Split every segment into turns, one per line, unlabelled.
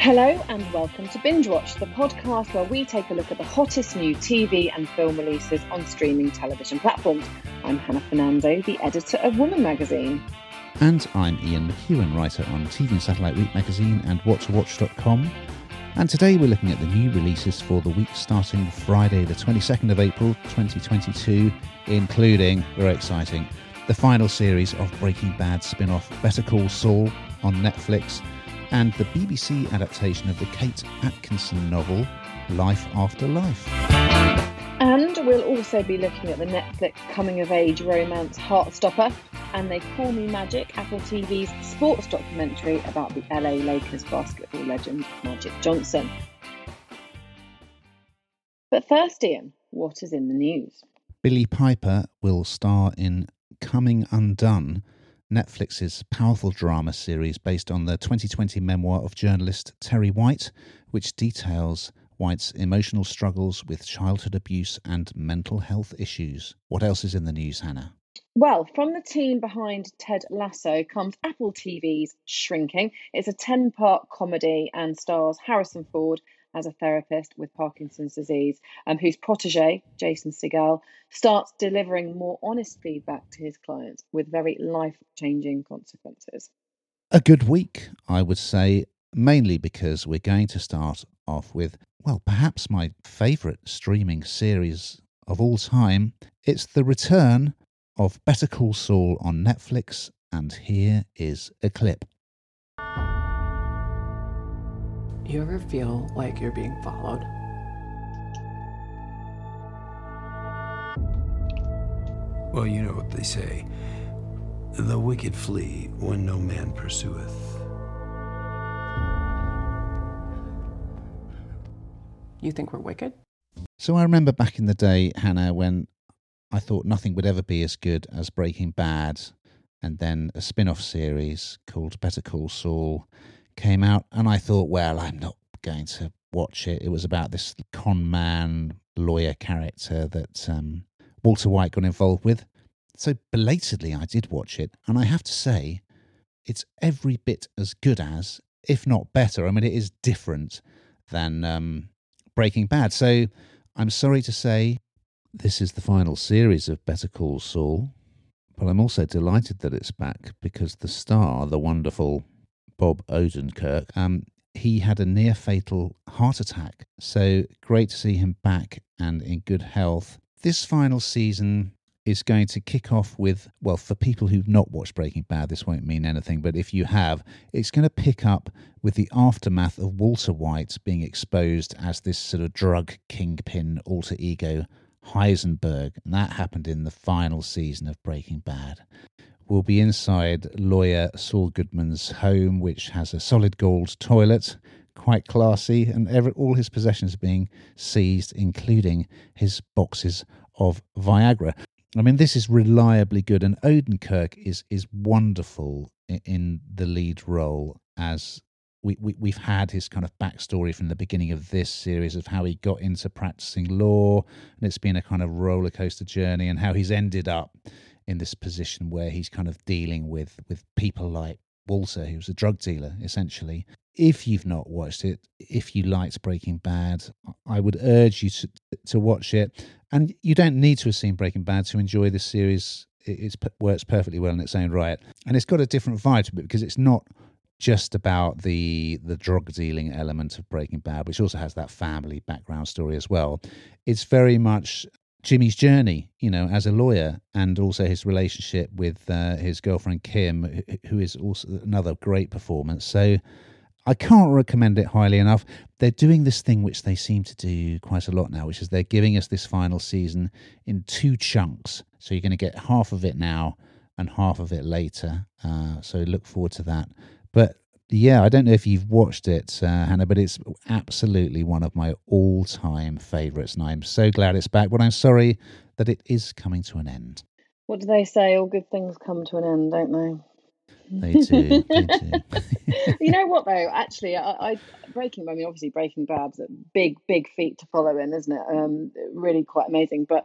Hello and welcome to Binge Watch, the podcast where we take a look at the hottest new TV and film releases on streaming television platforms. I'm Hannah Fernando, the editor of Woman magazine.
And I'm Ian McEwan, writer on TV and Satellite Week magazine and WhatToWatch.com. And today we're looking at the new releases for the week starting Friday, the 22nd of April 2022, including, very exciting, the final series of Breaking Bad spin off Better Call Saul on Netflix and the BBC adaptation of the Kate Atkinson novel Life After Life.
And we'll also be looking at the Netflix coming of age romance Heartstopper and They Call Me Magic, Apple TV's sports documentary about the LA Lakers basketball legend Magic Johnson. But first, Ian, what is in the news?
Billie Piper will star in Coming Undone, Netflix's powerful drama series based on the 2020 memoir of journalist Terri White, which details White's emotional struggles with childhood abuse and mental health issues. What else is in the news, Hannah?
Well, from the team behind Ted Lasso comes Apple TV's Shrinking. It's a 10 part comedy and stars Harrison Ford as a therapist with Parkinson's disease, um, whose protege, Jason Segel, starts delivering more honest feedback to his clients with very life changing consequences.
A good week, I would say, mainly because we're going to start off with, well, perhaps my favourite streaming series of all time. It's the return of Better Call Saul on Netflix, and here is a clip.
You ever feel like you're being followed?
Well, you know what they say the wicked flee when no man pursueth.
You think we're wicked?
So I remember back in the day, Hannah, when I thought nothing would ever be as good as Breaking Bad, and then a spin off series called Better Call Saul came out, and I thought, well, I'm not going to watch it. It was about this con man lawyer character that um, Walter White got involved with. So belatedly, I did watch it, and I have to say, it's every bit as good as, if not better. I mean, it is different than um, Breaking Bad. So I'm sorry to say this is the final series of Better Call Saul, but I'm also delighted that it's back because the star, the wonderful Bob Odenkirk, um, he had a near fatal heart attack. So great to see him back and in good health. This final season is going to kick off with, well, for people who've not watched Breaking Bad, this won't mean anything, but if you have, it's going to pick up with the aftermath of Walter White being exposed as this sort of drug kingpin alter ego Heisenberg, and that happened in the final season of Breaking Bad. We'll be inside lawyer Saul Goodman's home, which has a solid gold toilet, quite classy, and all his possessions being seized, including his boxes of Viagra. I mean, this is reliably good, and Odenkirk is is wonderful in, in the lead role as we, we we've had his kind of backstory from the beginning of this series of how he got into practicing law, and it's been a kind of roller coaster journey, and how he's ended up in this position where he's kind of dealing with with people like Walter, who's a drug dealer, essentially. If you've not watched it, if you liked Breaking Bad, I would urge you to, to watch it. And you don't need to have seen Breaking Bad to enjoy this series. It works perfectly well in its own right, and it's got a different vibe to it because it's not just about the the drug dealing element of Breaking Bad, which also has that family background story as well. It's very much Jimmy's journey, you know, as a lawyer, and also his relationship with uh, his girlfriend Kim, who is also another great performance. So I can't recommend it highly enough. They're doing this thing which they seem to do quite a lot now, which is they're giving us this final season in two chunks. So you're going to get half of it now and half of it later. Uh, so look forward to that. But yeah, I don't know if you've watched it, uh, Hannah, but it's absolutely one of my all time favourites. And I'm so glad it's back, but I'm sorry that it is coming to an end.
What do they say? All good things come to an end, don't they?
They do. they do.
you know what though? Actually, I, I Breaking. I mean, obviously, Breaking Bad's a big, big feat to follow in, isn't it? Um, really quite amazing. But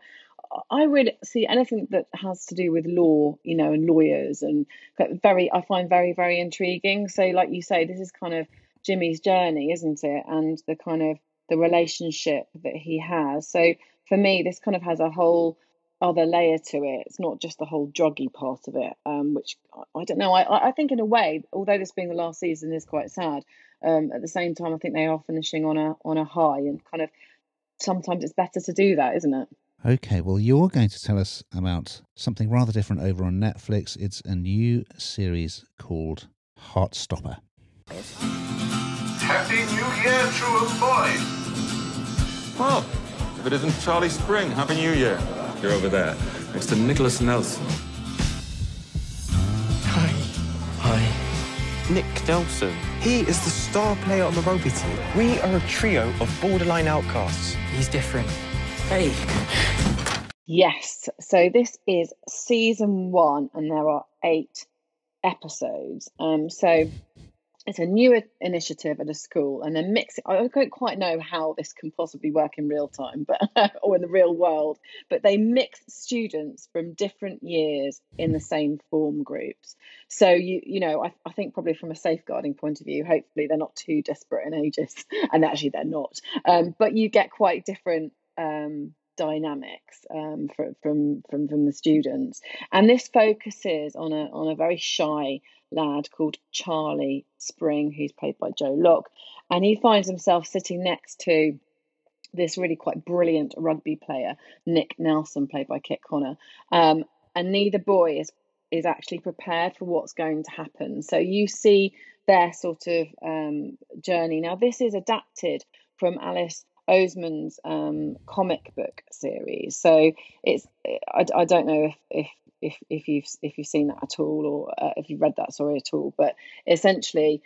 I would see anything that has to do with law, you know, and lawyers, and very, I find very, very intriguing. So, like you say, this is kind of Jimmy's journey, isn't it? And the kind of the relationship that he has. So for me, this kind of has a whole other layer to it. It's not just the whole druggy part of it, um, which I don't know. I, I think in a way, although this being the last season is quite sad, um, at the same time, I think they are finishing on a on a high, and kind of sometimes it's better to do that, isn't it?
Okay, well, you're going to tell us about something rather different over on Netflix. It's a new series called Heartstopper.
Happy New Year, true boys.
Well, if it isn't Charlie Spring, Happy New Year. You're over there, next to Nicholas Nelson.
Hi. Hi. Nick Nelson. He is the star player on the rugby team. We are a trio of borderline outcasts.
He's different. Hey.
Yes. So this is season one, and there are eight episodes. Um, so it's a new initiative at a school and they're mixing i don't quite know how this can possibly work in real time but or in the real world but they mix students from different years in the same form groups. So you you know i, I think probably from a safeguarding point of view hopefully they're not too disparate in ages and actually they're not. Um, but you get quite different um, dynamics um, from, from from from the students and this focuses on a on a very shy lad called Charlie Spring, who's played by Joe Locke, and he finds himself sitting next to this really quite brilliant rugby player, Nick Nelson, played by Kit Connor. Um, and neither boy is is actually prepared for what's going to happen. So you see their sort of um, journey. Now, this is adapted from Alice Oseman's um, comic book series. So it's I, I don't know if, if if if you've if you've seen that at all or uh, if you've read that story at all. But essentially,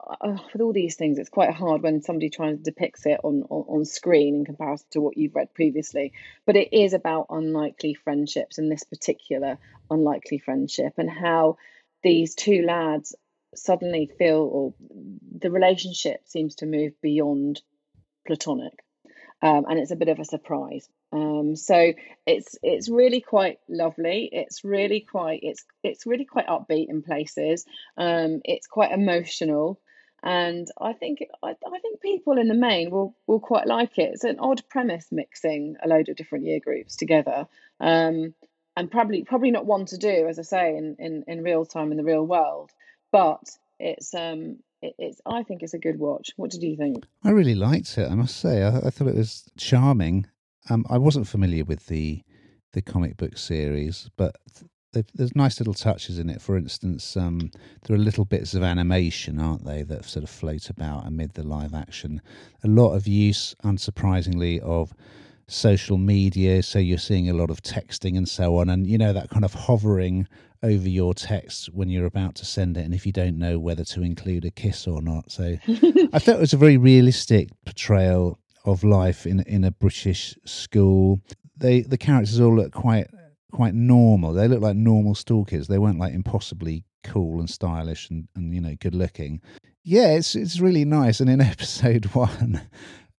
uh, with all these things, it's quite hard when somebody tries to depict it on, on, on screen in comparison to what you've read previously. But it is about unlikely friendships and this particular unlikely friendship and how these two lads suddenly feel or the relationship seems to move beyond platonic um, and it's a bit of a surprise. Um, so it's it's really quite lovely. It's really quite it's it's really quite upbeat in places. Um, it's quite emotional, and I think I, I think people in the main will will quite like it. It's an odd premise mixing a load of different year groups together, um, and probably probably not one to do, as I say, in in, in real time in the real world. But it's um it, it's I think it's a good watch. What did you think?
I really liked it. I must say, I, I thought it was charming. Um, I wasn't familiar with the the comic book series, but there's nice little touches in it. For instance, um, there are little bits of animation, aren't they, that sort of float about amid the live action. A lot of use, unsurprisingly, of social media. So you're seeing a lot of texting and so on, and you know that kind of hovering over your text when you're about to send it and if you don't know whether to include a kiss or not. So I thought it was a very realistic portrayal of life in in a British school. They the characters all look quite quite normal. They look like normal school kids. They weren't like impossibly cool and stylish and, and you know good looking. Yeah, it's it's really nice. And in episode one,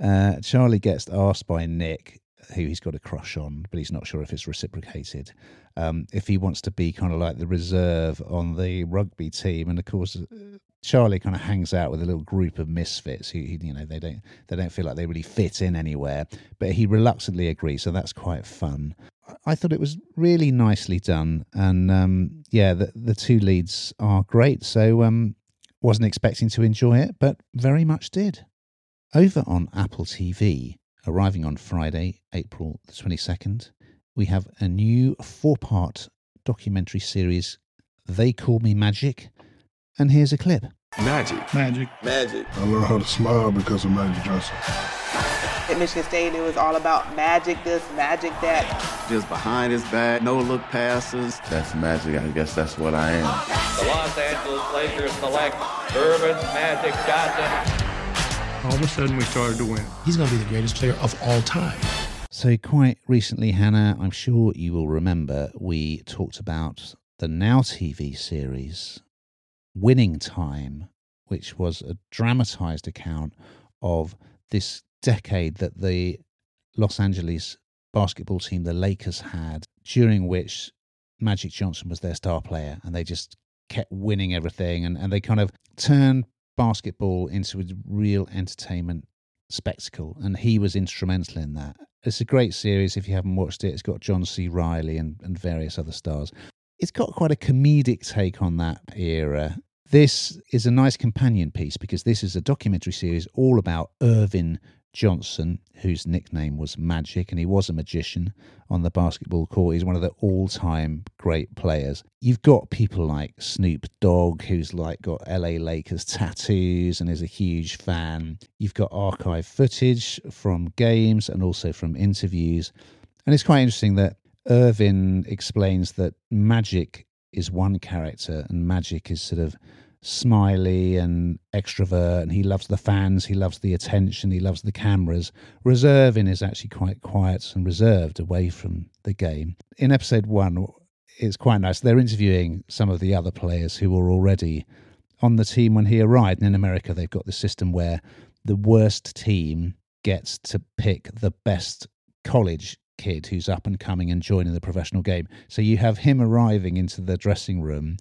uh, Charlie gets asked by Nick who he's got a crush on, but he's not sure if it's reciprocated. Um, if he wants to be kind of like the reserve on the rugby team, and of course, uh, Charlie kind of hangs out with a little group of misfits who, you know, they don't they don't feel like they really fit in anywhere. But he reluctantly agrees, so that's quite fun. I thought it was really nicely done, and um, yeah, the the two leads are great. So um, wasn't expecting to enjoy it, but very much did. Over on Apple TV, arriving on Friday, April the 22nd, we have a new four part documentary series, They Call Me Magic. And here's a clip
Magic.
Magic.
Magic.
I learned how to smile because of Magic Johnson.
At Michigan State, it was all about magic this, magic that.
Just behind his back, no look passes. That's magic. I guess that's what I am.
The Los Angeles Lakers select Earvin Magic Johnson
all of a sudden we started to win.
He's going to be the greatest player of all time.
So, quite recently, Hannah, I'm sure you will remember, we talked about the Now TV series, Winning Time, which was a dramatized account of this decade that the Los Angeles basketball team, the Lakers, had, during which Magic Johnson was their star player, and they just kept winning everything, and, and they kind of turned basketball into a real entertainment spectacle, and he was instrumental in that. It's a great series if you haven't watched it. It's got John C. Reilly and, and various other stars. It's got quite a comedic take on that era. This is a nice companion piece because this is a documentary series all about Earvin Johnson, whose nickname was Magic, and he was a magician on the basketball court. He's one of the all-time great players. You've got people like Snoop Dogg, who's like got LA Lakers tattoos and is a huge fan. You've got archive footage from games and also from interviews. And it's quite interesting that Earvin explains that Magic is one character and Magic is sort of smiley and extrovert and he loves the fans he loves the attention he loves the cameras. Reserving is actually quite quiet and reserved away from the game. In episode one it's quite nice. They're interviewing some of the other players who were already on the team when he arrived. And in america they've got the system where the worst team gets to pick the best college kid who's up and coming and joining the professional game. So you have him arriving into the dressing room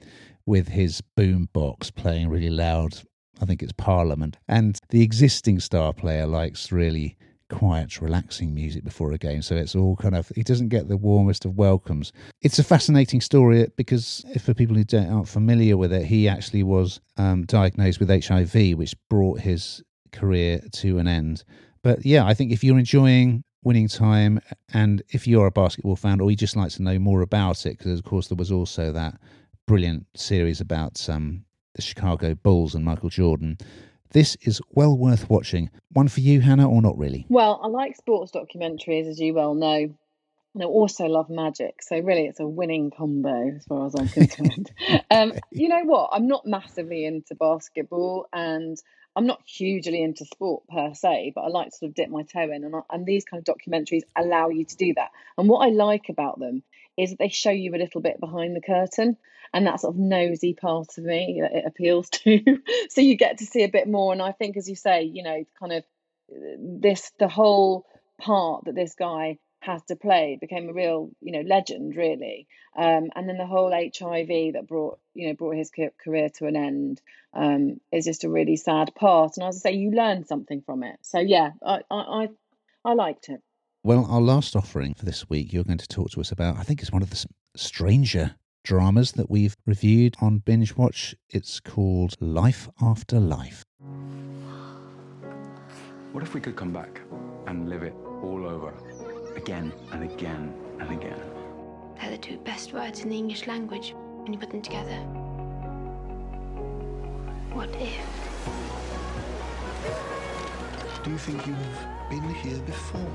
with his boom box playing really loud. I think it's Parliament. And the existing star player likes really quiet, relaxing music before a game. So it's all kind of, he doesn't get the warmest of welcomes. It's a fascinating story because for people who aren't familiar with it, he actually was um, diagnosed with HIV, which brought his career to an end. But yeah, I think if you're enjoying winning time and if you're a basketball fan or you just like to know more about it, because of course there was also that brilliant series about um, the Chicago Bulls and Michael Jordan. This is well worth watching. One for you, Hannah, or not really?
Well, I like sports documentaries, as you well know. And I also love magic. So, really, it's a winning combo as far as I'm concerned. um, you know what? I'm not massively into basketball and I'm not hugely into sport per se, but I like to sort of dip my toe in. And, I, and these kind of documentaries allow you to do that. And what I like about them is that they show you a little bit behind the curtain and that sort of nosy part of me that it appeals to. so you get to see a bit more. And I think, as you say, you know, kind of this the whole part that this guy has to play became a real, you know, legend really. Um, and then the whole HIV that brought, you know, brought his career to an end um, is just a really sad part. And as I say, you learn something from it. So yeah, I I I, I liked it.
Well, our last offering for this week, you're going to talk to us about. I think it's one of the stranger dramas that we've reviewed on Binge Watch. It's called Life After Life.
What if we could come back and live it all over again and again and again?
They're the two best words in the English language when you put them together. What if?
Do you think you've been here before?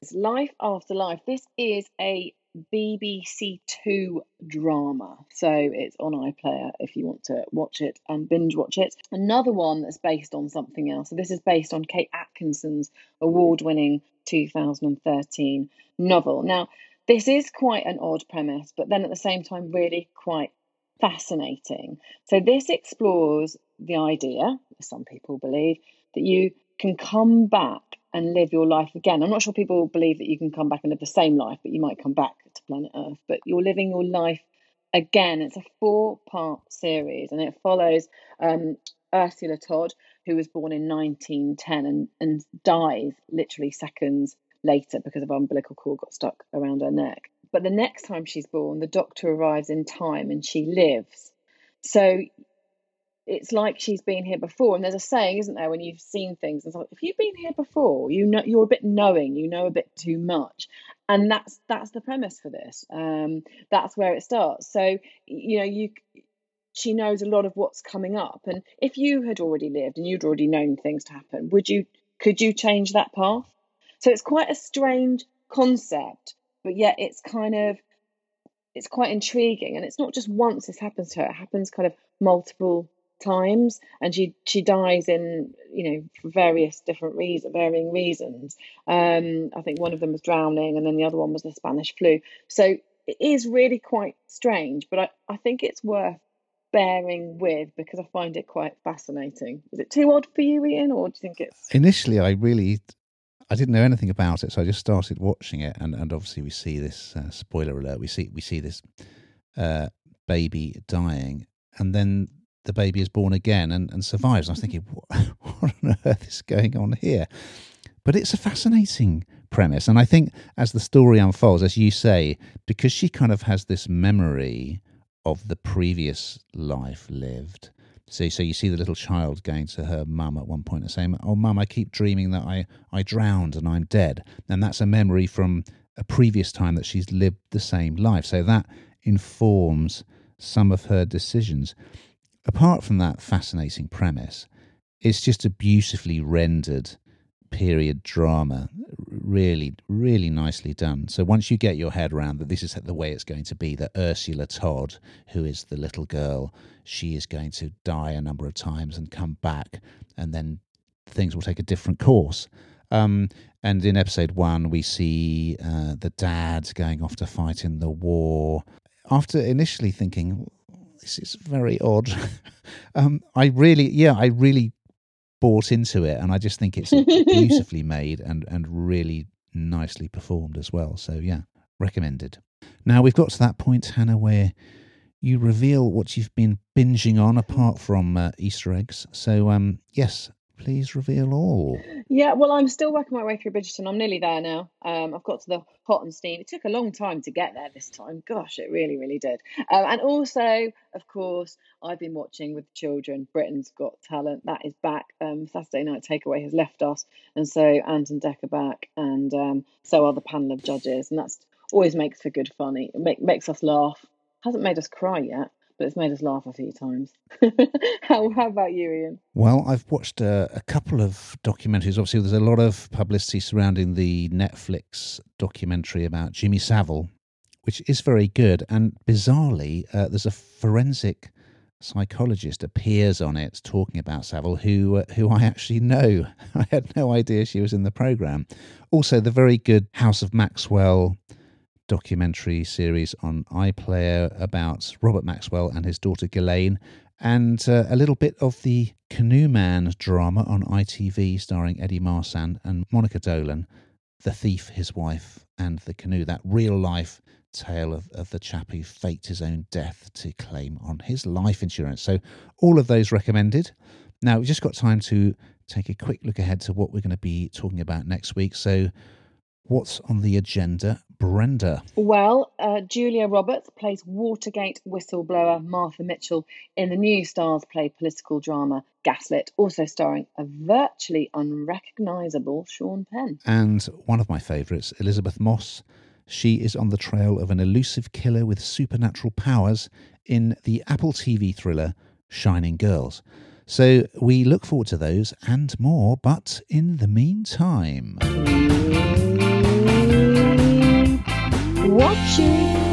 It's Life After Life. This is a BBC Two drama. So it's on iPlayer if you want to watch it and binge watch it. Another one that's based on something else. So this is based on Kate Atkinson's award winning 2013 novel. Now, this is quite an odd premise, but then at the same time, really quite fascinating. So this explores the idea, some people believe, that you can come back and live your life again. I'm not sure people believe that you can come back and live the same life, but you might come back to planet Earth. But you're living your life again. It's a four part series and it follows um, Ursula Todd, who was born in 1910 and, and dies literally seconds later because of umbilical cord got stuck around her neck. But the next time she's born, the doctor arrives in time and she lives. So it's like she's been here before. And there's a saying, isn't there, when you've seen things, it's like if you've been here before, you know you're a bit knowing, you know a bit too much. And that's that's the premise for this. Um, that's where it starts. So you know you she knows a lot of what's coming up. And if you had already lived and you'd already known things to happen, would you could you change that path? So it's quite a strange concept, but yet it's kind of it's quite intriguing. And it's not just once this happens to her; it happens kind of multiple times and she she dies in you know various different reasons varying reasons um i think one of them was drowning and then the other one was the spanish flu so it is really quite strange but i, I think it's worth bearing with because i find it quite fascinating is it too odd for you ian or do you think it's
initially i really I didn't know anything about it, so I just started watching it, and, and obviously we see this uh, spoiler alert. We see we see this uh, baby dying, and then the baby is born again and, and survives. I was thinking, what, what on earth is going on here? But it's a fascinating premise. And I think as the story unfolds, as you say, because she kind of has this memory of the previous life lived. So, so you see the little child going to her mum at one point and saying, "Oh, mum, I keep dreaming that I I drowned and I'm dead," and that's a memory from a previous time that she's lived the same life. So that informs some of her decisions. Apart from that fascinating premise, it's just a beautifully rendered period drama really really nicely done. So once you get your head around that this is the way it's going to be that ursula todd who is the little girl she is going to die a number of times and come back and then things will take a different course. Um, and in episode one we see uh, the dad going off to fight in the war. After initially thinking this is very odd um, i really yeah i really bought into it, and I just think it's beautifully made and and really nicely performed as well. So yeah, recommended. Now we've got to that point, Hannah, where you reveal what you've been binging on apart from uh, Easter eggs. So um, yes, please reveal all.
Yeah, well, I'm still working my way through Bridgerton. I'm nearly there now. Um, I've got to the hot and steam. It took a long time to get there this time. Gosh, it really, really did. Um, and also, of course, I've been watching with the children. Britain's Got Talent. That is back. Um, Saturday Night Takeaway has left us, and so Ant and Dec back, and um, so are the panel of judges, and that's always makes for good fun. It make, makes us laugh. Hasn't made us cry yet, but it's made us laugh a few times. how, how about you, Ian?
Well, I've watched a, a, couple of documentaries. Obviously, there's a lot of publicity surrounding the Netflix documentary about Jimmy Savile, which is very good. And bizarrely, uh, there's a forensic psychologist appears on it talking about Savile, who uh, who I actually know. I had no idea she was in the program. Also, the very good House of Maxwell documentary series on iPlayer about Robert Maxwell and his daughter Ghislaine, and uh, a little bit of the Canoe Man drama on ITV starring Eddie Marsan and Monica Dolan, The Thief, His Wife, and The Canoe, that real life tale of, of the chap who faked his own death to claim on his life insurance. So, all of those recommended. Now, we've just got time to take a quick look ahead to what we're going to be talking about next week. So, what's on the agenda Brenda?
Well, uh, Julia Roberts plays Watergate whistleblower Martha Mitchell in the new Starz Play political drama Gaslit, also starring a virtually unrecognisable Sean Penn.
And one of my favourites, Elisabeth Moss. She is on the trail of an elusive killer with supernatural powers in the Apple TV thriller Shining Girls. So we look forward to those and more, but in the meantime
watching.